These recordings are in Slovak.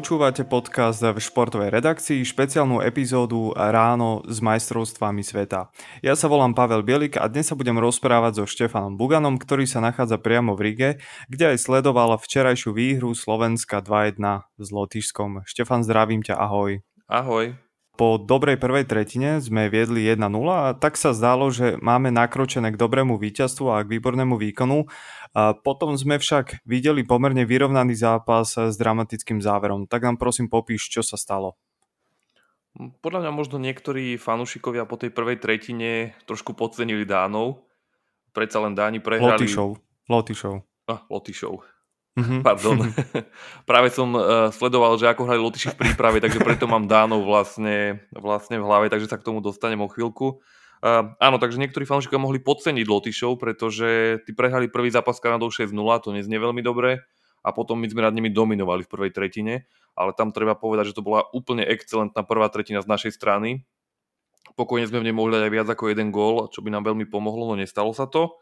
Počúvate podcast v športovej redakcii, špeciálnu epizódu Ráno s majstrovstvami sveta. Ja sa volám Pavel Bielik a dnes sa budem rozprávať so Štefanom Buganom, ktorý sa nachádza priamo v Rige, kde aj sledoval včerajšiu výhru Slovenska 2-1 s Lotyšskom. Štefan, zdravím ťa, ahoj. Ahoj. Po dobrej prvej tretine sme viedli 1-0 a tak sa zdalo, že máme nakročené k dobrému víťazstvu a k výbornému výkonu. A potom sme však videli pomerne vyrovnaný zápas s dramatickým záverom. Tak nám prosím popíš, čo sa stalo. Podľa mňa možno niektorí fanúšikovia po tej prvej tretine trošku podcenili Dánov. Predsa len Dáni prehrali... Lotyšov. Lotyšov. Ah, Lotyšov. Mm-hmm. Pardon. Práve som uh, sledoval, že ako hrali Lotyši v príprave, takže preto mám Dánov vlastne, vlastne v hlave, takže sa k tomu dostanem o chvíľku. Uh, áno, takže niektorí fanúšikovia mohli podceniť Lotyšov, pretože tí prehrali prvý zápas s Kanadou 6-0, to neznie veľmi dobre, a potom my sme nad nimi dominovali v prvej tretine, ale tam treba povedať, že to bola úplne excelentná prvá tretina z našej strany. Pokojne sme v nej mohli dať aj viac ako jeden gól, čo by nám veľmi pomohlo, no nestalo sa to.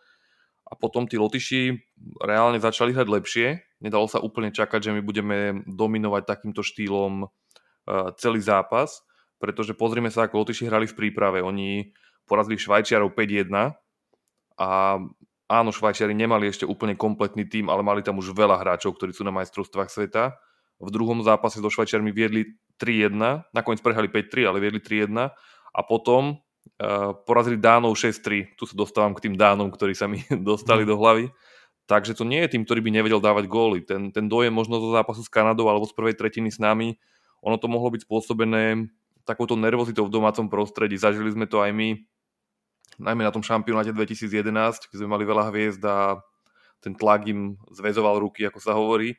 A potom tí Lotyši reálne začali hrať lepšie. Nedalo sa úplne čakať, že my budeme dominovať takýmto štýlom uh, celý zápas, pretože pozrime sa, ako Lotyši hrali v príprave. Oni porazili Švajčiarov 5-1 a áno, Švajčiari nemali ešte úplne kompletný tým, ale mali tam už veľa hráčov, ktorí sú na majstrovstvách sveta. V druhom zápase so Švajčiarmi viedli 3-1, nakoniec prehali 5-3, ale viedli 3-1 a potom porazili Dánov 6-3. Tu sa dostávam k tým Dánom, ktorí sa mi dostali mm. do hlavy. Takže to nie je tým, ktorý by nevedel dávať góly. Ten, ten dojem možno zo zápasu s Kanadou alebo z prvej tretiny s nami, ono to mohlo byť spôsobené takouto nervozitou v domácom prostredí. Zažili sme to aj my najmä na tom šampionáte 2011, keď sme mali veľa hviezd a ten tlak im zväzoval ruky, ako sa hovorí,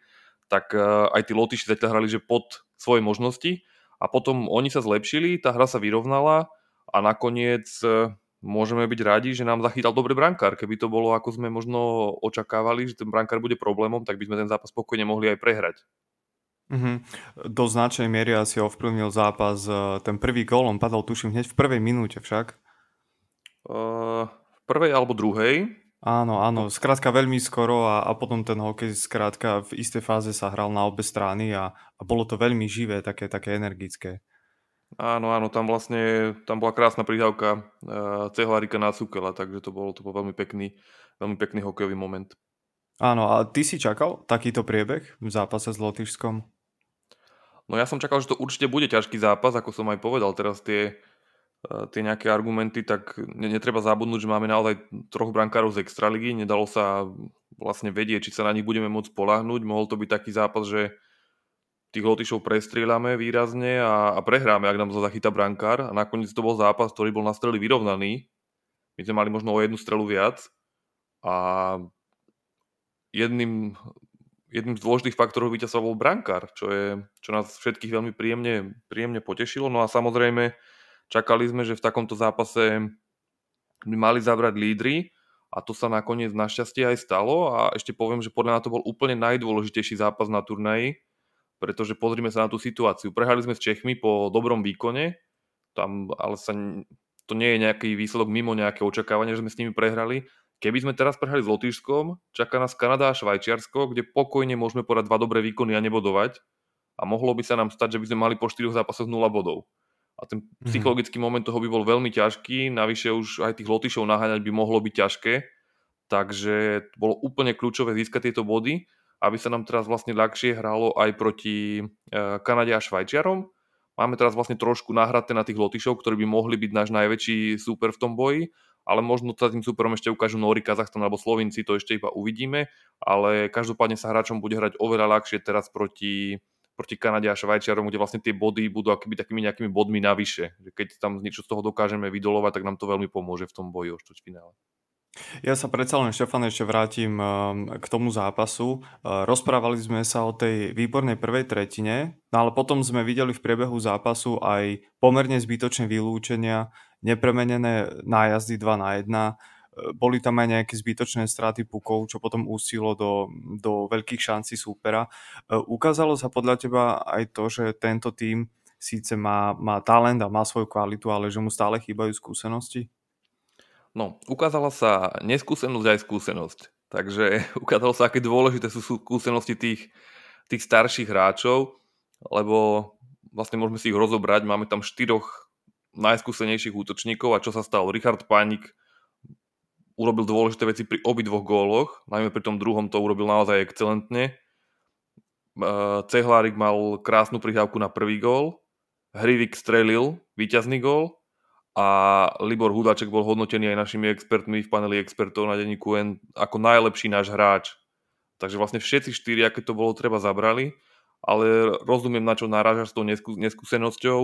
tak e, aj tí Lotyši zatiaľ hrali, že pod svoje možnosti a potom oni sa zlepšili, tá hra sa vyrovnala a nakoniec e, môžeme byť radi, že nám zachytal dobrý brankár. Keby to bolo, ako sme možno očakávali, že ten brankár bude problémom, tak by sme ten zápas pokojne mohli aj prehrať. Mm-hmm. Do značnej miery asi ovplyvnil zápas. E, ten prvý gól, on padol tuším hneď v prvej minúte však. Uh, v prvej alebo druhej. Áno, áno, skrátka veľmi skoro a, a potom ten hokej skrátka v istej fáze sa hral na obe strany a, a bolo to veľmi živé, také, také energické. Áno, áno, tam vlastne, tam bola krásna prihrávka uh, cehlarika na Sukela, takže to bol, to bol veľmi pekný, veľmi pekný hokejový moment. Áno, a ty si čakal takýto priebeh v zápase s Lotyšskom? No ja som čakal, že to určite bude ťažký zápas, ako som aj povedal teraz tie E, tie nejaké argumenty, tak netreba zabudnúť, že máme naozaj troch brankárov z Extraligy, nedalo sa vlastne vedieť, či sa na nich budeme môcť spolahnúť. Mohol to byť taký zápas, že tých Lotyšov prestrieľame výrazne a, a prehráme, ak nám to zachytá brankár. A nakoniec to bol zápas, ktorý bol na strely vyrovnaný. My sme mali možno o jednu strelu viac. A jedným, jedným z dôležitých faktorov víťazstva bol brankár, čo, je, čo nás všetkých veľmi príjemne, príjemne potešilo. No a samozrejme, Čakali sme, že v takomto zápase by mali zabrať lídry a to sa nakoniec našťastie aj stalo a ešte poviem, že podľa mňa to bol úplne najdôležitejší zápas na turnaji, pretože pozrime sa na tú situáciu. Prehrali sme s Čechmi po dobrom výkone, tam ale sa, to nie je nejaký výsledok mimo nejaké očakávanie, že sme s nimi prehrali. Keby sme teraz prehrali s Lotyšskom, čaká nás Kanada a Švajčiarsko, kde pokojne môžeme podať dva dobré výkony a nebodovať. A mohlo by sa nám stať, že by sme mali po 4 zápasoch 0 bodov a ten mhm. psychologický mm-hmm. moment toho by bol veľmi ťažký, navyše už aj tých Lotyšov naháňať by mohlo byť ťažké, takže bolo úplne kľúčové získať tieto body, aby sa nám teraz vlastne ľahšie hralo aj proti e, Kanade a Švajčiarom. Máme teraz vlastne trošku nahraté na tých Lotyšov, ktorí by mohli byť náš najväčší súper v tom boji, ale možno sa tým súperom ešte ukážu Nóri, Kazachstan alebo Slovinci, to ešte iba uvidíme, ale každopádne sa hráčom bude hrať oveľa ľahšie teraz proti proti Kanade a Švajčiarom, kde vlastne tie body budú akýby takými nejakými bodmi navyše. Keď tam niečo z toho dokážeme vydolovať, tak nám to veľmi pomôže v tom boji o štvrťfinále. Ja sa predsa len, Štefan, ešte vrátim um, k tomu zápasu. Uh, rozprávali sme sa o tej výbornej prvej tretine, no ale potom sme videli v priebehu zápasu aj pomerne zbytočné vylúčenia, nepremenené nájazdy 2 na 1 boli tam aj nejaké zbytočné straty pukov, čo potom úsilo do, do veľkých šancí súpera. Ukázalo sa podľa teba aj to, že tento tím síce má, má talent a má svoju kvalitu, ale že mu stále chýbajú skúsenosti? No, ukázala sa neskúsenosť aj skúsenosť. Takže ukázalo sa, aké dôležité sú skúsenosti tých, tých starších hráčov. lebo vlastne môžeme si ich rozobrať. Máme tam štyroch najskúsenejších útočníkov a čo sa stalo? Richard Pánik urobil dôležité veci pri obidvoch góloch, najmä pri tom druhom to urobil naozaj excelentne. Cehlárik mal krásnu prihrávku na prvý gól, Hrivik strelil víťazný gól a Libor Hudáček bol hodnotený aj našimi expertmi v paneli expertov na denníku N ako najlepší náš hráč. Takže vlastne všetci štyri, aké to bolo, treba zabrali, ale rozumiem, na čo narážaš s tou neskú, neskúsenosťou.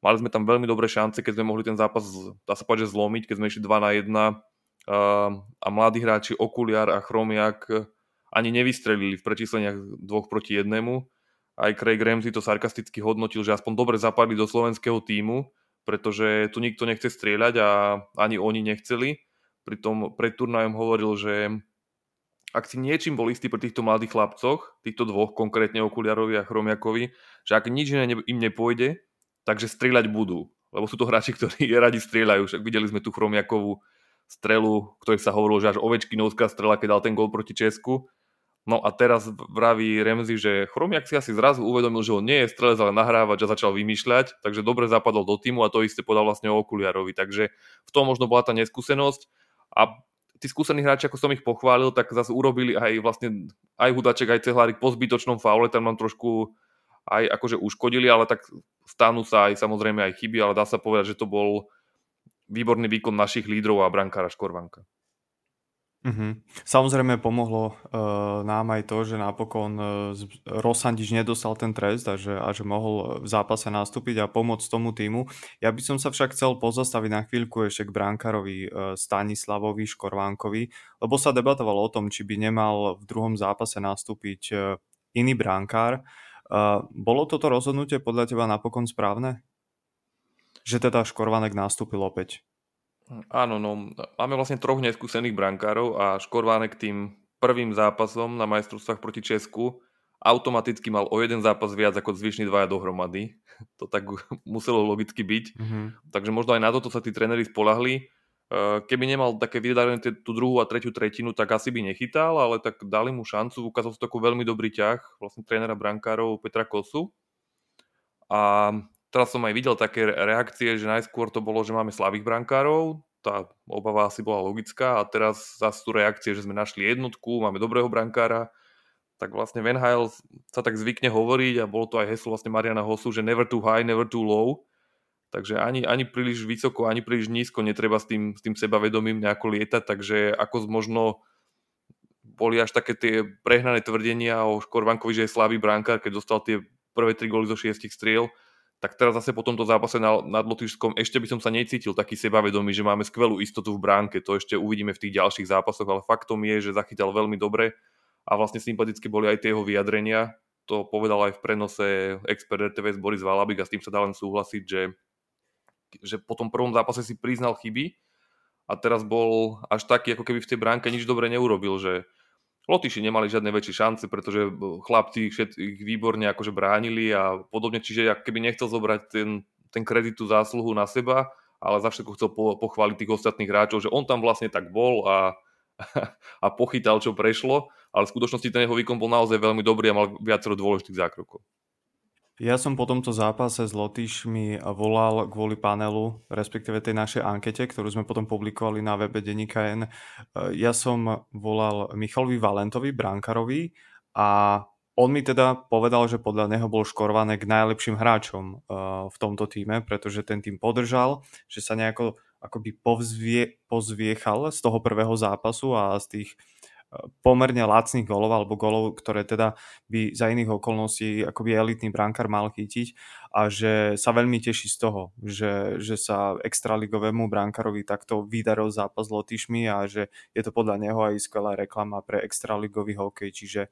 Mali sme tam veľmi dobré šance, keď sme mohli ten zápas, dá sa povedať, zlomiť, keď sme išli 2 na 1 a mladí hráči Okuliar a Chromiak ani nevystrelili v prečísleniach dvoch proti jednému aj Craig Ramsey to sarkasticky hodnotil, že aspoň dobre zapadli do slovenského týmu, pretože tu nikto nechce strieľať a ani oni nechceli. Pritom pred turnajom hovoril, že ak si niečím bol istý pri týchto mladých chlapcoch, týchto dvoch, konkrétne Okuliarovi a Chromiakovi, že ak nič iné im nepôjde, takže strieľať budú. Lebo sú to hráči, ktorí radi strieľajú. Však videli sme tu Chromiakovú strelu, ktorý sa hovorilo, že až Ovečkinovská strela, keď dal ten gol proti Česku. No a teraz vraví Remzi, že Chromiak si asi zrazu uvedomil, že on nie je strelec, ale nahrávať a začal vymýšľať, takže dobre zapadol do týmu a to isté podal vlastne Okuliarovi. Takže v tom možno bola tá neskúsenosť a tí skúsení hráči, ako som ich pochválil, tak zase urobili aj vlastne aj Hudaček, aj Cehlárik po zbytočnom faule, tam mám trošku aj akože uškodili, ale tak stanú sa aj samozrejme aj chyby, ale dá sa povedať, že to bol výborný výkon našich lídrov a brankára Škorvanka. Mhm. Samozrejme pomohlo uh, nám aj to, že napokon uh, Rosandič nedostal ten trest a že, a že mohol v zápase nastúpiť a pomôcť tomu týmu. Ja by som sa však chcel pozastaviť na chvíľku ešte k brankárovi uh, Stanislavovi Škorvánkovi, lebo sa debatovalo o tom, či by nemal v druhom zápase nastúpiť uh, iný brankár. Uh, bolo toto rozhodnutie podľa teba napokon správne? Že teda Škorvánek nastúpil opäť? Áno, no, máme vlastne troch neskúsených brankárov a Škorvánek tým prvým zápasom na majstrovstvách proti Česku automaticky mal o jeden zápas viac ako zvyšní dvaja dohromady. To tak muselo logicky byť. Mm-hmm. Takže možno aj na toto sa tí tréneri spolahli. E, keby nemal také vydarenie tú druhú a tretiu tretinu, tak asi by nechytal, ale tak dali mu šancu. Ukázal sa takú veľmi dobrý ťah vlastne trénera brankárov Petra Kosu. A teraz som aj videl také reakcie, že najskôr to bolo, že máme slabých brankárov, tá obava asi bola logická a teraz zase sú reakcie, že sme našli jednotku, máme dobrého brankára, tak vlastne Van Heil sa tak zvykne hovoriť a bolo to aj heslo vlastne Mariana Hosu, že never too high, never too low. Takže ani, ani príliš vysoko, ani príliš nízko netreba s tým, s tým sebavedomím nejako lietať, takže ako možno boli až také tie prehnané tvrdenia o Škorvankovi, že je slabý brankár, keď dostal tie prvé tri góly zo šiestich striel, tak teraz zase po tomto zápase nad, Lotyšskom ešte by som sa necítil taký sebavedomý, že máme skvelú istotu v bránke. To ešte uvidíme v tých ďalších zápasoch, ale faktom je, že zachytal veľmi dobre a vlastne sympatické boli aj tie jeho vyjadrenia. To povedal aj v prenose expert RTVS Boris Valabik a s tým sa dá len súhlasiť, že, že po tom prvom zápase si priznal chyby a teraz bol až taký, ako keby v tej bránke nič dobre neurobil, že Lotyši nemali žiadne väčšie šance, pretože eh, chlapci všetkých výborne akože bránili a podobne, čiže ak keby nechcel zobrať ten, ten kredit, tú zásluhu na seba, ale za všetko chcel po, pochváliť tých ostatných hráčov, že on tam vlastne tak bol a, a pochytal, čo prešlo, ale v skutočnosti ten jeho výkon bol naozaj veľmi dobrý a mal viacero dôležitých zákrokov. Ja som po tomto zápase s Lotyšmi volal kvôli panelu, respektíve tej našej ankete, ktorú sme potom publikovali na webe Denika N. Ja som volal Michalovi Valentovi, Brankarovi a on mi teda povedal, že podľa neho bol Škorvanek najlepším hráčom v tomto týme, pretože ten tým podržal, že sa nejako akoby povzvie, pozviechal z toho prvého zápasu a z tých pomerne lacných golov alebo golov, ktoré teda by za iných okolností akoby elitný brankár mal chytiť a že sa veľmi teší z toho, že, že sa extraligovému brankárovi takto vydaril zápas s Lotyšmi a že je to podľa neho aj skvelá reklama pre extraligový hokej, čiže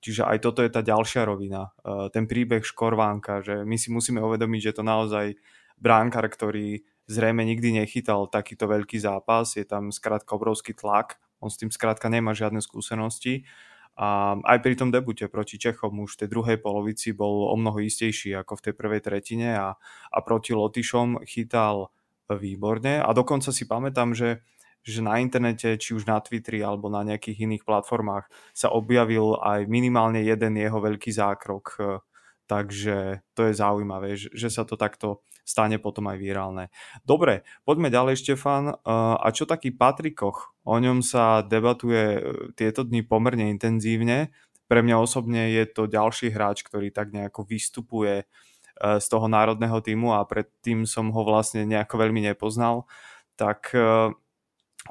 Čiže aj toto je tá ďalšia rovina, e, ten príbeh Škorvánka, že my si musíme uvedomiť, že to naozaj bránkar, ktorý zrejme nikdy nechytal takýto veľký zápas, je tam skrátka obrovský tlak on s tým skrátka nemá žiadne skúsenosti. A aj pri tom debute proti Čechom už v tej druhej polovici bol o mnoho istejší ako v tej prvej tretine a, a proti Lotyšom chytal výborne. A dokonca si pamätám, že, že na internete, či už na Twitteri alebo na nejakých iných platformách sa objavil aj minimálne jeden jeho veľký zákrok takže to je zaujímavé, že, sa to takto stane potom aj virálne. Dobre, poďme ďalej, Štefan. A čo taký Patrikoch? O ňom sa debatuje e, tieto dni pomerne intenzívne. Pre mňa osobne je to ďalší hráč, ktorý tak nejako vystupuje e, z toho národného týmu a predtým som ho vlastne nejako veľmi nepoznal. Tak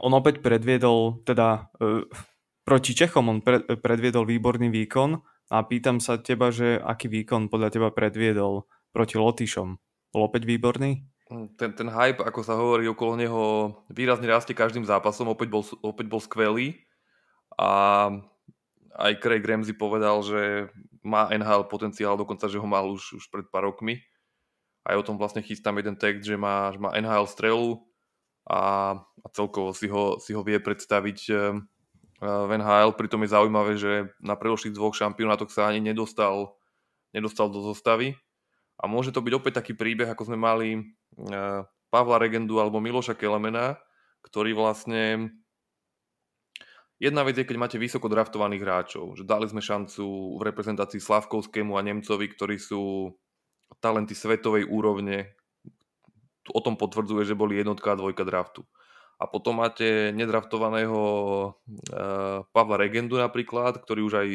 on opäť predviedol, teda proti Čechom on predviedol výborný výkon a pýtam sa teba, že aký výkon podľa teba predviedol proti Lotyšom. Bol opäť výborný? Hm, ten, ten hype, ako sa hovorí okolo neho, výrazne rastie každým zápasom, opäť bol, opäť bol skvelý a aj Craig Ramsey povedal, že má NHL potenciál, dokonca, že ho mal už, už pred pár rokmi. Aj o tom vlastne chystám jeden text, že má, že má NHL strelu a, a celkovo si ho, si ho vie predstaviť ehm, v NHL. Pritom je zaujímavé, že na predošlých dvoch šampionátoch sa ani nedostal, nedostal do zostavy. A môže to byť opäť taký príbeh, ako sme mali e, Pavla Regendu alebo Miloša Kelemena, ktorý vlastne... Jedna vec je, keď máte vysoko draftovaných hráčov, že dali sme šancu v reprezentácii Slavkovskému a Nemcovi, ktorí sú talenty svetovej úrovne. O tom potvrdzuje, že boli jednotka a dvojka draftu a potom máte nedraftovaného uh, Pavla Regendu napríklad, ktorý už aj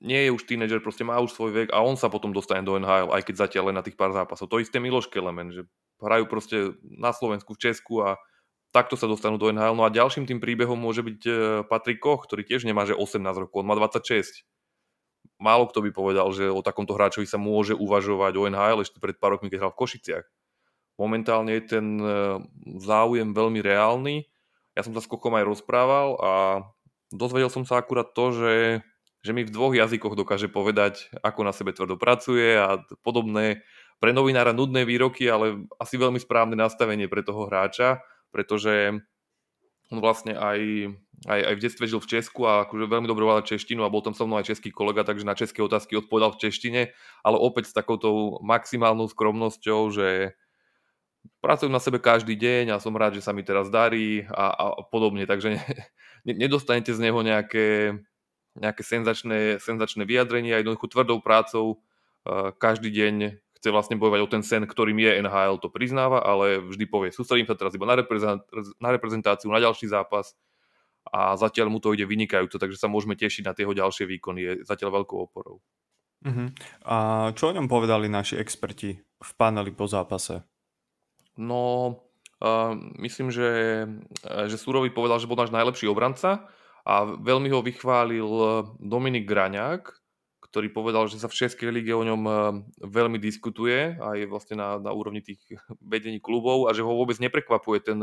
nie je už tínedžer, proste má už svoj vek a on sa potom dostane do NHL, aj keď zatiaľ len na tých pár zápasov. To isté Miloš Kelemen, že hrajú proste na Slovensku, v Česku a takto sa dostanú do NHL. No a ďalším tým príbehom môže byť uh, Patrik Koch, ktorý tiež nemá že 18 rokov, on má 26. Málo kto by povedal, že o takomto hráčovi sa môže uvažovať o NHL ešte pred pár rokmi, keď hral v Košiciach. Momentálne je ten e, záujem veľmi reálny. Ja som sa s Kochom aj rozprával a dozvedel som sa akurát to, že, že mi v dvoch jazykoch dokáže povedať, ako na sebe tvrdo pracuje a podobné pre novinára nudné výroky, ale asi veľmi správne nastavenie pre toho hráča, pretože on vlastne aj, aj, aj v detstve žil v Česku a akože veľmi dobre češtinu a bol tam so mnou aj český kolega, takže na české otázky odpovedal v češtine, ale opäť s takouto maximálnou skromnosťou, že, pracujem na sebe každý deň a som rád, že sa mi teraz darí a, a podobne, takže ne, ne, nedostanete z neho nejaké, nejaké senzačné, senzačné vyjadrenie a jednoducho tvrdou prácou uh, každý deň chce vlastne bojovať o ten sen, ktorým je NHL, to priznáva, ale vždy povie, sústredím sa teraz iba na, na reprezentáciu, na ďalší zápas a zatiaľ mu to ide vynikajúco, takže sa môžeme tešiť na tie ďalšie výkony, je zatiaľ veľkou oporou. Uh-huh. A čo o ňom povedali naši experti v paneli po zápase? No, uh, myslím, že, že Surovi povedal, že bol náš najlepší obranca a veľmi ho vychválil Dominik Graňák, ktorý povedal, že sa v Českej lige o ňom veľmi diskutuje aj vlastne na, na úrovni tých vedení klubov a že ho vôbec neprekvapuje ten,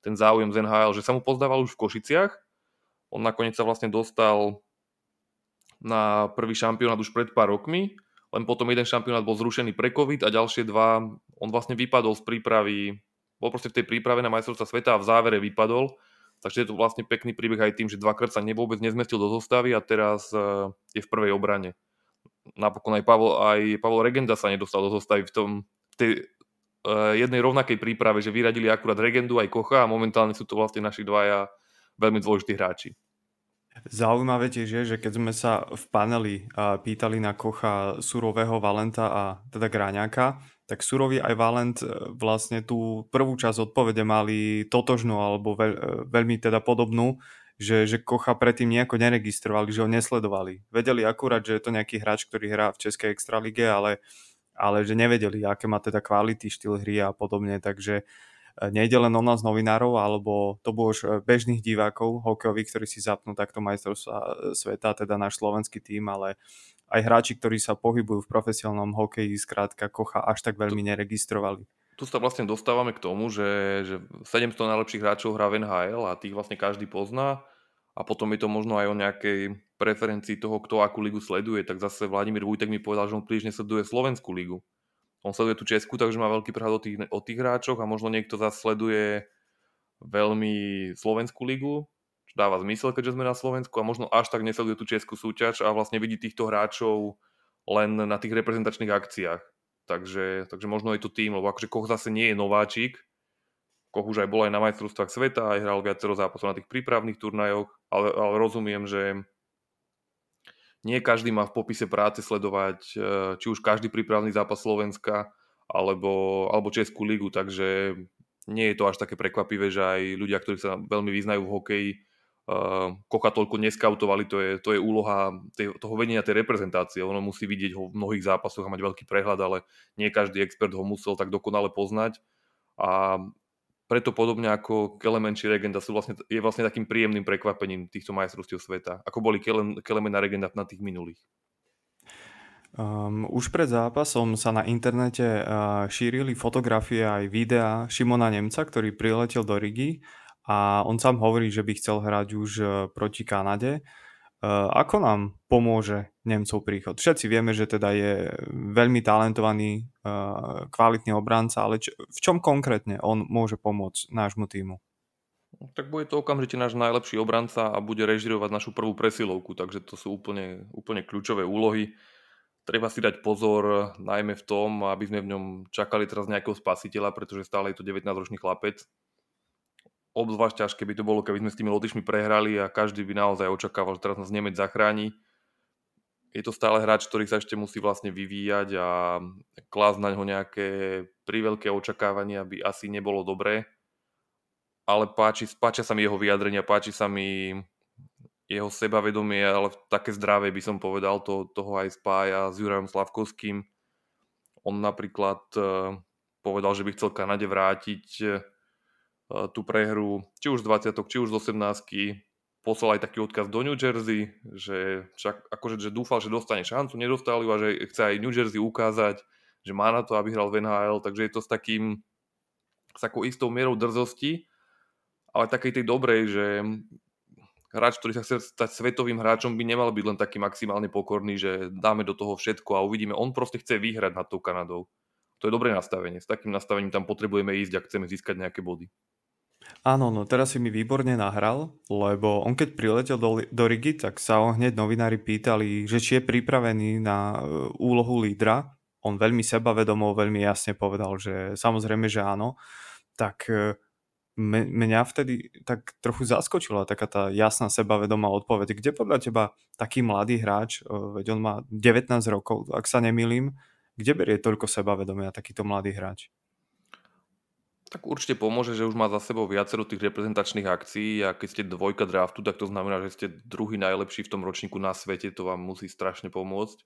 ten záujem z NHL, že sa mu pozdával už v Košiciach. On nakoniec sa vlastne dostal na prvý šampionát už pred pár rokmi len potom jeden šampionát bol zrušený pre COVID a ďalšie dva, on vlastne vypadol z prípravy, bol proste v tej príprave na majstrovstva sveta a v závere vypadol, takže je to vlastne pekný príbeh aj tým, že dvakrát sa vôbec nezmestil do zostavy a teraz uh, je v prvej obrane. Napokon aj Pavol, aj Pavol Regenda sa nedostal do zostavy v, tom, v tej uh, jednej rovnakej príprave, že vyradili akurát Regendu aj Kocha a momentálne sú to vlastne naši dvaja veľmi dôležití hráči. Zaujímavé tiež je, že keď sme sa v paneli pýtali na kocha surového Valenta a teda Gráňaka, tak surový aj Valent e, vlastne tú prvú časť odpovede mali totožnú alebo veľ, e, veľmi teda podobnú, že, že Kocha predtým nejako neregistrovali, že ho nesledovali. Vedeli akurát, že je to nejaký hráč, ktorý hrá v Českej extralige, ale, ale že nevedeli, aké má teda kvality, štýl hry a podobne, takže E, nejde len o nás novinárov, alebo to bolo už e, bežných divákov hokejových, ktorí si zapnú takto majstrovstva e, sveta, teda náš slovenský tým, ale aj hráči, ktorí sa pohybujú v profesionálnom hokeji, skrátka Kocha až tak veľmi neregistrovali. Tu sa vlastne dostávame k tomu, že, že 700 najlepších hráčov hrá v NHL a tých vlastne každý pozná a potom je to možno aj o nejakej preferencii toho, kto akú ligu sleduje, tak zase Vladimír Vujtek mi povedal, že on príliš nesleduje Slovenskú ligu on sleduje tú Česku, takže má veľký prehľad o tých, o tých hráčoch a možno niekto zase sleduje veľmi Slovenskú ligu, čo dáva zmysel, keďže sme na Slovensku a možno až tak nesleduje tú Českú súťaž a vlastne vidí týchto hráčov len na tých reprezentačných akciách. Takže, takže možno je to tým, lebo akože Koch zase nie je nováčik, Koch už aj bol aj na majstrovstvách sveta, aj hral viacero zápasov na tých prípravných turnajoch, ale, ale rozumiem, že nie každý má v popise práce sledovať či už každý prípravný zápas Slovenska alebo, alebo Českú ligu, takže nie je to až také prekvapivé, že aj ľudia, ktorí sa veľmi vyznajú v hokeji, uh, Kocha toľko neskautovali, to je, to je úloha tej, toho vedenia tej reprezentácie. Ono musí vidieť ho v mnohých zápasoch a mať veľký prehľad, ale nie každý expert ho musel tak dokonale poznať. A preto podobne ako Kelemen či Regenda sú vlastne, je vlastne takým príjemným prekvapením týchto majstrovstiev sveta, ako boli Kelemen a Regenda na tých minulých. Um, už pred zápasom sa na internete uh, šírili fotografie aj videá Šimona Nemca, ktorý priletel do Rigi a on sám hovorí, že by chcel hrať už uh, proti Kanade. Uh, ako nám pomôže Nemcov príchod? Všetci vieme, že teda je veľmi talentovaný, uh, kvalitný obranca, ale č- v čom konkrétne on môže pomôcť nášmu týmu? Tak bude to okamžite náš najlepší obranca a bude režirovať našu prvú presilovku, takže to sú úplne, úplne kľúčové úlohy Treba si dať pozor najmä v tom, aby sme v ňom čakali teraz nejakého spasiteľa, pretože stále je to 19-ročný chlapec. Obzvlášť ťažké by to bolo, keby sme s tými Lotyšmi prehrali a každý by naozaj očakával, že teraz nás Nemec zachráni. Je to stále hráč, ktorý sa ešte musí vlastne vyvíjať a klásť na ňo nejaké priveľké očakávania by asi nebolo dobré. Ale páči, páčia sa mi jeho vyjadrenia, páči sa mi jeho sebavedomie, ale také zdravé by som povedal, to, toho aj spája s Jurajom Slavkovským. On napríklad uh, povedal, že by chcel Kanade vrátiť uh, tú prehru, či už z 20 či už z 18 poslal aj taký odkaz do New Jersey, že, čak, akože, že dúfal, že dostane šancu, nedostal ju a že chce aj New Jersey ukázať, že má na to, aby hral v NHL, takže je to s takým s takou istou mierou drzosti, ale takej tej dobrej, že hráč, ktorý sa chce stať svetovým hráčom, by nemal byť len taký maximálne pokorný, že dáme do toho všetko a uvidíme. On proste chce vyhrať nad tou Kanadou. To je dobré nastavenie. S takým nastavením tam potrebujeme ísť, ak chceme získať nejaké body. Áno, no teraz si mi výborne nahral, lebo on keď priletel do, do Rigi, tak sa ho hneď novinári pýtali, že či je pripravený na e, úlohu lídra. On veľmi sebavedomo, veľmi jasne povedal, že samozrejme, že áno. Tak e, mňa vtedy tak trochu zaskočila taká tá jasná sebavedomá odpoveď. Kde podľa teba taký mladý hráč, veď on má 19 rokov, ak sa nemýlim, kde berie toľko sebavedomia takýto mladý hráč? Tak určite pomôže, že už má za sebou viacero tých reprezentačných akcií a keď ste dvojka draftu, tak to znamená, že ste druhý najlepší v tom ročníku na svete, to vám musí strašne pomôcť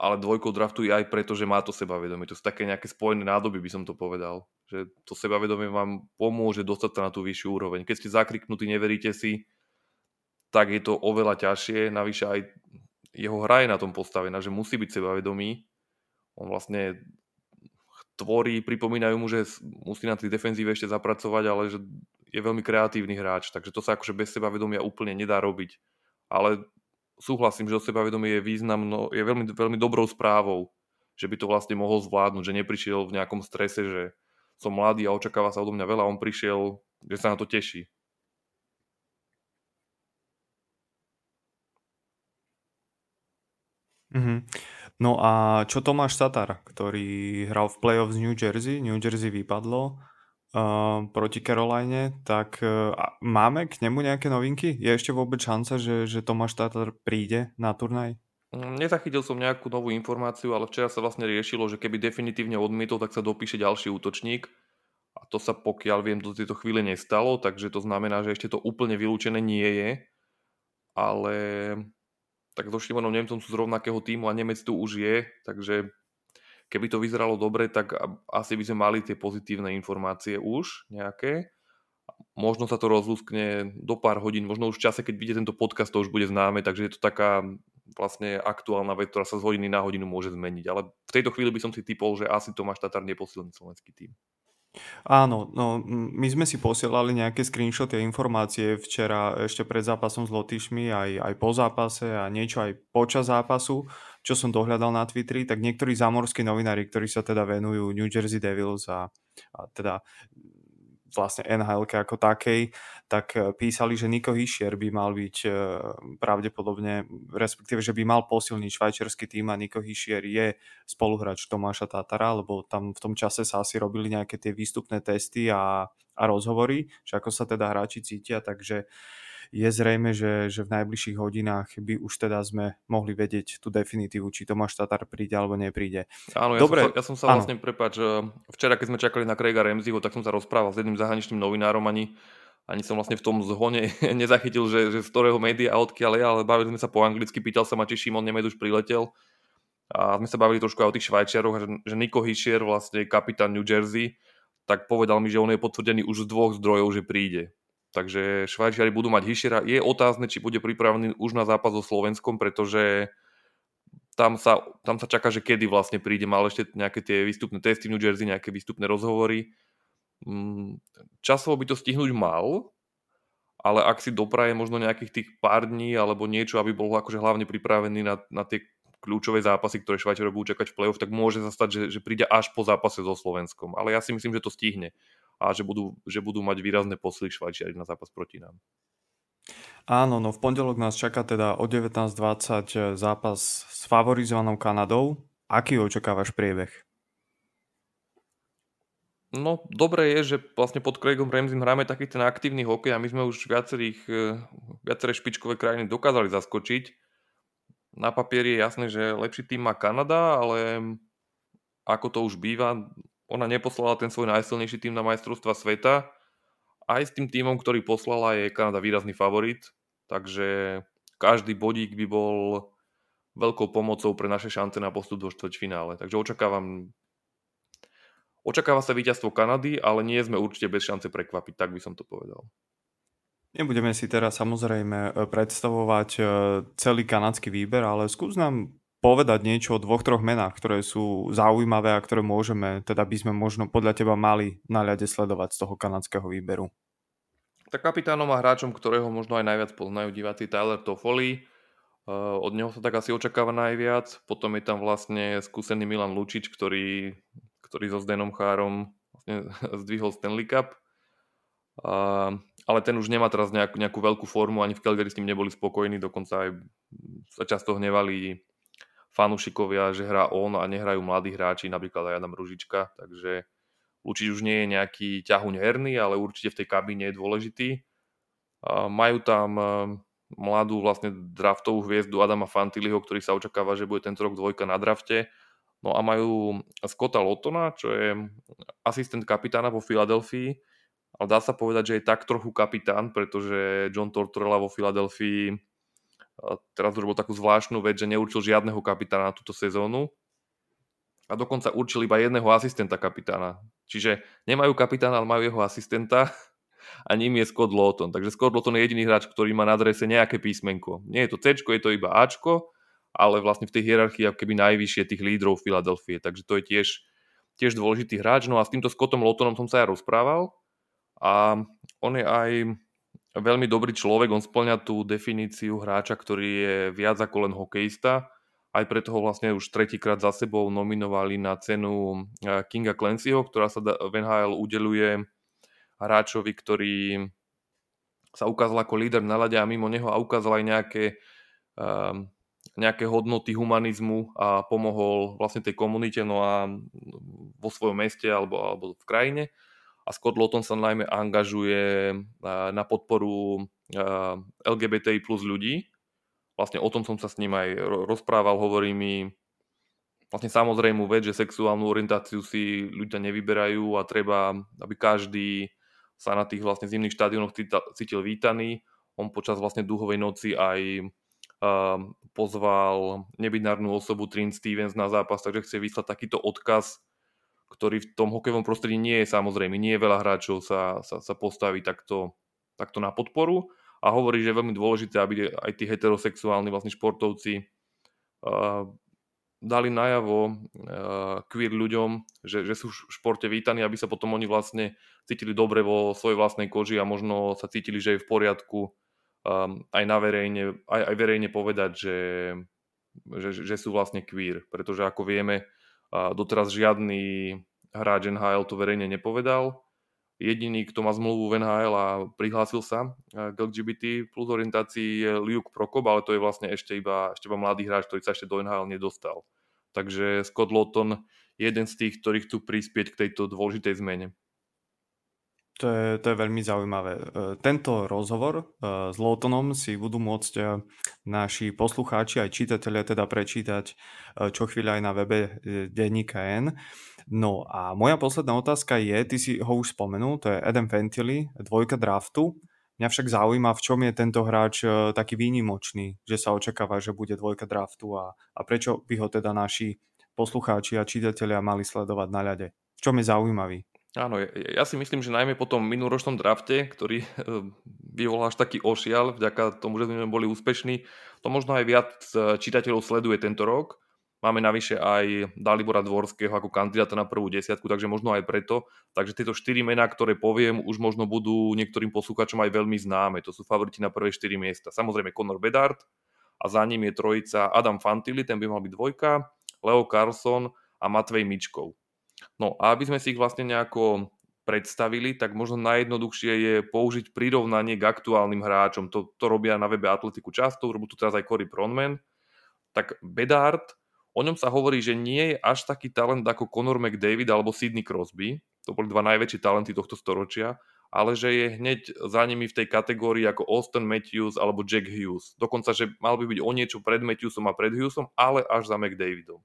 ale dvojkou draftuje aj preto, že má to sebavedomie. To sú také nejaké spojené nádoby, by som to povedal. Že to sebavedomie vám pomôže dostať sa na tú vyššiu úroveň. Keď ste zakriknutí, neveríte si, tak je to oveľa ťažšie. Navyše aj jeho hra je na tom postavená, že musí byť sebavedomý. On vlastne tvorí, pripomínajú mu, že musí na tej defenzíve ešte zapracovať, ale že je veľmi kreatívny hráč, takže to sa akože bez sebavedomia úplne nedá robiť. Ale súhlasím, že o sebavedomie je významno, je veľmi, veľmi dobrou správou, že by to vlastne mohol zvládnuť, že neprišiel v nejakom strese, že som mladý a očakáva sa odo mňa veľa, on prišiel, že sa na to teší. Mm-hmm. No a čo Tomáš Tatar, ktorý hral v playoff z New Jersey, New Jersey vypadlo, uh, proti Caroline, tak uh, máme k nemu nejaké novinky? Je ešte vôbec šanca, že, že Tomáš Tatar príde na turnaj? Mm, nezachytil som nejakú novú informáciu, ale včera sa vlastne riešilo, že keby definitívne odmietol, tak sa dopíše ďalší útočník. A to sa pokiaľ viem do tejto chvíle nestalo, takže to znamená, že ešte to úplne vylúčené nie je. Ale tak so Šimonom Nemcom sú z rovnakého týmu a Nemec tu už je, takže keby to vyzeralo dobre, tak asi by sme mali tie pozitívne informácie už nejaké. Možno sa to rozlúskne do pár hodín, možno už v čase, keď vidíte tento podcast, to už bude známe, takže je to taká vlastne aktuálna vec, ktorá sa z hodiny na hodinu môže zmeniť. Ale v tejto chvíli by som si typol, že asi Tomáš Tatar neposilný slovenský tým. Áno, no my sme si posielali nejaké screenshoty a informácie včera ešte pred zápasom s Lotyšmi, aj, aj po zápase a niečo aj počas zápasu čo som dohľadal na Twitteri, tak niektorí zámorskí novinári, ktorí sa teda venujú New Jersey Devils a, a teda vlastne NHL ako takej, tak e, písali, že Nico Hischier by mal byť e, pravdepodobne, respektíve, že by mal posilniť švajčiarsky tým a Nico Hischier je spoluhráč Tomáša Tatara, lebo tam v tom čase sa asi robili nejaké tie výstupné testy a, a rozhovory, že ako sa teda hráči cítia, takže je zrejme, že, že v najbližších hodinách by už teda sme mohli vedieť tú definitívu, či Tomáš Tatar príde alebo nepríde. Áno, ja, Dobre, som sa, ja som sa vlastne, prepáč, včera keď sme čakali na Craiga Ramseyho, tak som sa rozprával s jedným zahraničným novinárom, ani, ani som vlastne v tom zhone nezachytil, že, že z ktorého média a odkiaľ je, ale bavili sme sa po anglicky, pýtal sa ma, či Šimon Nemed už priletel a sme sa bavili trošku aj o tých Švajčiaroch, že, že Nico Hischier, vlastne kapitán New Jersey, tak povedal mi, že on je potvrdený už z dvoch zdrojov, že príde. Takže Švajčiari budú mať Hišiera. Je otázne, či bude pripravený už na zápas so Slovenskom, pretože tam sa, tam sa čaká, že kedy vlastne príde. Mal ešte nejaké tie výstupné testy v New Jersey, nejaké výstupné rozhovory. Mm, časovo by to stihnúť mal, ale ak si dopraje možno nejakých tých pár dní alebo niečo, aby bol akože hlavne pripravený na, na tie kľúčové zápasy, ktoré Švajčiari budú čakať v play-off, tak môže sa stať, že, že príde až po zápase so Slovenskom. Ale ja si myslím, že to stihne a že budú, že budú mať výrazné posily Švajčiari na zápas proti nám. Áno, no v pondelok nás čaká teda o 19.20 zápas s favorizovanou Kanadou. Aký očakávaš priebeh? No, dobré je, že vlastne pod Craigom Ramseym hráme taký ten aktívny hokej a my sme už viacerých, eh, viaceré špičkové krajiny dokázali zaskočiť na papieri je jasné, že lepší tým má Kanada, ale ako to už býva, ona neposlala ten svoj najsilnejší tým na majstrovstva sveta. Aj s tým týmom, ktorý poslala, je Kanada výrazný favorit, takže každý bodík by bol veľkou pomocou pre naše šance na postup do štvrťfinále. Takže očakávam Očakáva sa víťazstvo Kanady, ale nie sme určite bez šance prekvapiť, tak by som to povedal. Nebudeme si teraz samozrejme e, predstavovať e, celý kanadský výber, ale skús nám povedať niečo o dvoch, troch menách, ktoré sú zaujímavé a ktoré môžeme, teda by sme možno podľa teba mali na ľade sledovať z toho kanadského výberu. Tak kapitánom a hráčom, ktorého možno aj najviac poznajú diváci Tyler Toffoli. Od neho sa tak asi očakáva najviac. Potom je tam vlastne skúsený Milan Lučič, ktorý, ktorý so Zdenom Chárom vlastne zdvihol Stanley Cup. A ale ten už nemá teraz nejakú, nejakú veľkú formu, ani v Calgary s ním neboli spokojní, dokonca aj sa často hnevali fanúšikovia, že hrá on a nehrajú mladí hráči, napríklad aj Adam Ružička, takže Lučič už nie je nejaký ťahuň herný, ale určite v tej kabíne je dôležitý. Majú tam e, mladú vlastne draftovú hviezdu Adama Fantiliho, ktorý sa očakáva, že bude tento rok dvojka na drafte. No a majú Scotta Lotona, čo je asistent kapitána vo Filadelfii, ale dá sa povedať, že je tak trochu kapitán, pretože John Tortorella vo Filadelfii teraz urobil takú zvláštnu vec, že neurčil žiadneho kapitána na túto sezónu a dokonca určil iba jedného asistenta kapitána. Čiže nemajú kapitána, ale majú jeho asistenta a ním je Scott Lawton. Takže Scott Lawton je jediný hráč, ktorý má na adrese nejaké písmenko. Nie je to C, je to iba Ačko, ale vlastne v tej hierarchii keby najvyššie tých lídrov Filadelfie. Takže to je tiež, tiež dôležitý hráč. No a s týmto Scottom Lawtonom som sa aj rozprával a on je aj veľmi dobrý človek, on splňa tú definíciu hráča, ktorý je viac ako len hokejista. Aj preto ho vlastne už tretíkrát za sebou nominovali na cenu eh, Kinga Clancyho, ktorá sa v NHL udeluje hráčovi, ktorý sa ukázal ako líder na lade a mimo neho a ukázal aj nejaké, um, nejaké hodnoty humanizmu a pomohol vlastne tej komunite no a vo svojom meste alebo, alebo v krajine a Scott Lawton sa najmä angažuje na podporu LGBTI plus ľudí. Vlastne o tom som sa s ním aj rozprával, hovorí mi vlastne samozrejmú vec, že sexuálnu orientáciu si ľudia nevyberajú a treba, aby každý sa na tých vlastne zimných štádionoch cítil vítaný. On počas vlastne duhovej noci aj pozval nebinárnu osobu Trin Stevens na zápas, takže chce vyslať takýto odkaz ktorý v tom hokejovom prostredí nie je samozrejme, nie je veľa hráčov sa, sa, sa postaví takto, takto na podporu. A hovorí, že je veľmi dôležité, aby aj tí heterosexuálni vlastne športovci uh, dali najavo uh, queer ľuďom, že, že sú v športe vítaní, aby sa potom oni vlastne cítili dobre vo svojej vlastnej koži a možno sa cítili, že je v poriadku um, aj na verejne, aj, aj verejne povedať, že, že, že sú vlastne queer, pretože ako vieme, a doteraz žiadny hráč NHL to verejne nepovedal. Jediný, kto má zmluvu v NHL a prihlásil sa k LGBT plus orientácii je Liuk Prokop, ale to je vlastne ešte iba, ešte iba mladý hráč, ktorý sa ešte do NHL nedostal. Takže Scott Lawton je jeden z tých, ktorí chcú prispieť k tejto dôležitej zmene. To je, to je veľmi zaujímavé. E, tento rozhovor e, s Lotonom si budú môcť e, naši poslucháči aj čitatelia teda prečítať čo chvíľa aj na webe denníka N. No a moja posledná otázka je, ty si ho už spomenul, to je Adam Ventily, dvojka draftu. Mňa však zaujíma, v čom je tento hráč taký výnimočný, že sa očakáva, že bude dvojka draftu a, a prečo by ho teda naši poslucháči a čitatelia mali sledovať na ľade. V čom je zaujímavý? Áno, ja si myslím, že najmä po tom minuloročnom drafte, ktorý eh, vyvolal až taký ošial, vďaka tomu, že sme boli úspešní, to možno aj viac eh, čitateľov sleduje tento rok. Máme navyše aj Dalibora Dvorského ako kandidáta na prvú desiatku, takže možno aj preto. Takže tieto štyri mená, ktoré poviem, už možno budú niektorým poslucháčom aj veľmi známe. To sú favoriti na prvé štyri miesta. Samozrejme Conor Bedard a za ním je trojica Adam Fantilli, ten by mal byť dvojka, Leo Carlson a Matvej Mičkov. No a aby sme si ich vlastne nejako predstavili, tak možno najjednoduchšie je použiť prirovnanie k aktuálnym hráčom. To, to robia na webe Atletiku často, robí tu teraz aj Cory Pronman. Tak Bedard, o ňom sa hovorí, že nie je až taký talent ako Conor McDavid alebo Sidney Crosby. To boli dva najväčšie talenty tohto storočia ale že je hneď za nimi v tej kategórii ako Austin Matthews alebo Jack Hughes. Dokonca, že mal by byť o niečo pred Matthewsom a pred Hughesom, ale až za McDavidom.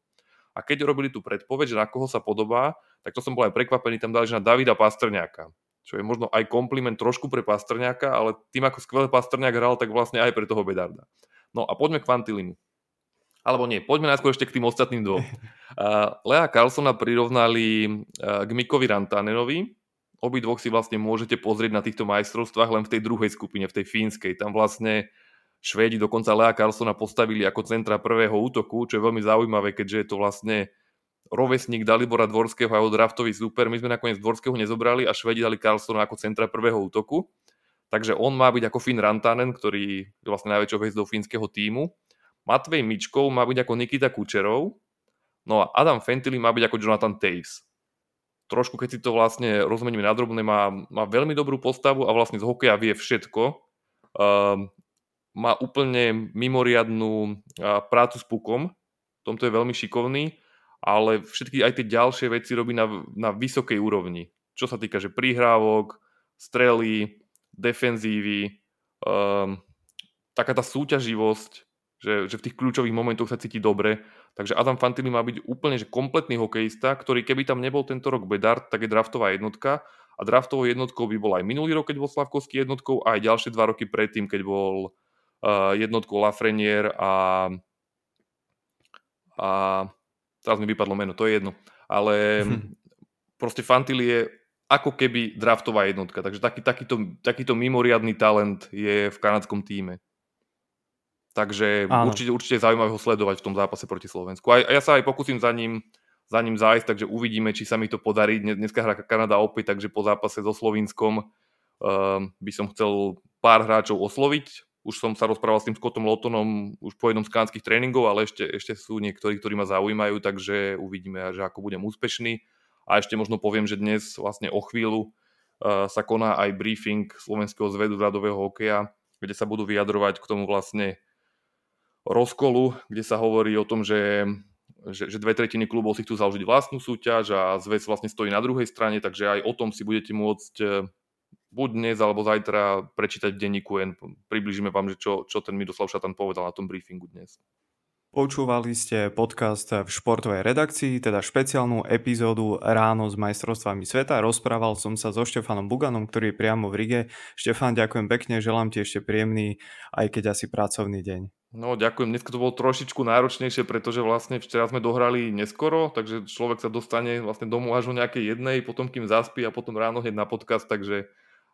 A keď robili tú predpoveď, že na koho sa podobá, tak to som bol aj prekvapený, tam dali, že na Davida Pastrňáka. Čo je možno aj kompliment trošku pre Pastrňáka, ale tým, ako skvelé Pastrňák hral, tak vlastne aj pre toho Bedarda. No a poďme k Fantilinu. Alebo nie, poďme najskôr ešte k tým ostatným dvom. Uh, Lea Carlsona prirovnali uh, k Mikovi Rantanenovi. Obi dvoch si vlastne môžete pozrieť na týchto majstrovstvách len v tej druhej skupine, v tej fínskej. Tam vlastne Švédi dokonca Lea Carlsona postavili ako centra prvého útoku, čo je veľmi zaujímavé, keďže je to vlastne rovesník Dalibora Dvorského a jeho draftový super. My sme nakoniec Dvorského nezobrali a Švedi dali Carlsona ako centra prvého útoku. Takže on má byť ako Finn Rantanen, ktorý je vlastne najväčšou hviezdou fínskeho týmu. Matvej Mičkov má byť ako Nikita Kučerov. No a Adam Fentily má byť ako Jonathan Taves. Trošku, keď si to vlastne rozmeníme na drobné, má, má veľmi dobrú postavu a vlastne z hokeja vie všetko. Um, má úplne mimoriadnú prácu s pukom, v tomto je veľmi šikovný, ale všetky aj tie ďalšie veci robí na, na vysokej úrovni. Čo sa týka, že prihrávok, strely, defenzívy, um, taká tá súťaživosť, že, že v tých kľúčových momentoch sa cíti dobre. Takže Adam Fantini má byť úplne že kompletný hokejista, ktorý keby tam nebol tento rok Bedard, tak je draftová jednotka. A draftovou jednotkou by bol aj minulý rok, keď bol Slavkovský jednotkou, a aj ďalšie dva roky predtým, keď bol jednotku Lafreniere a, a teraz mi vypadlo meno, to je jedno. Ale hm. proste Fantilli je ako keby draftová jednotka. Takže taký, takýto, takýto mimoriadný talent je v kanadskom týme. Takže určite, určite zaujímavé ho sledovať v tom zápase proti Slovensku. A, a ja sa aj pokúsim za ním, za ním zájsť, takže uvidíme, či sa mi to podarí. Dneska hrá Kanada opäť, takže po zápase so Slovinskom uh, by som chcel pár hráčov osloviť už som sa rozprával s tým Scottom Lotonom už po jednom z kánskych tréningov, ale ešte, ešte sú niektorí, ktorí ma zaujímajú, takže uvidíme, že ako budem úspešný. A ešte možno poviem, že dnes vlastne o chvíľu uh, sa koná aj briefing Slovenského zvedu radového hokeja, kde sa budú vyjadrovať k tomu vlastne rozkolu, kde sa hovorí o tom, že, že, že dve tretiny klubov si chcú založiť vlastnú súťaž a zväz vlastne stojí na druhej strane, takže aj o tom si budete môcť buď dnes alebo zajtra prečítať v denníku N. Približíme vám, že čo, čo ten Miroslav Šatan povedal na tom briefingu dnes. Počúvali ste podcast v športovej redakcii, teda špeciálnu epizódu Ráno s majstrovstvami sveta. Rozprával som sa so Štefanom Buganom, ktorý je priamo v Rige. Štefan, ďakujem pekne, želám ti ešte príjemný, aj keď asi pracovný deň. No ďakujem, dneska to bolo trošičku náročnejšie, pretože vlastne včera sme dohrali neskoro, takže človek sa dostane vlastne domov až o nejakej jednej, potom kým zaspí a potom ráno hneď na podcast, takže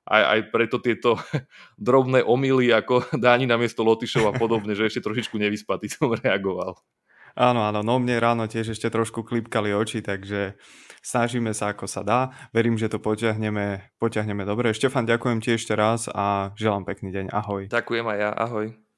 aj, aj preto tieto drobné omily ako Dáni na miesto Lotyšov a podobne, že ešte trošičku nevyspatý som reagoval. Áno, áno, no mne ráno tiež ešte trošku klipkali oči, takže snažíme sa ako sa dá. Verím, že to potiahneme, potiahneme dobre. Štefan, ďakujem ti ešte raz a želám pekný deň. Ahoj. Ďakujem aj ja. Ahoj.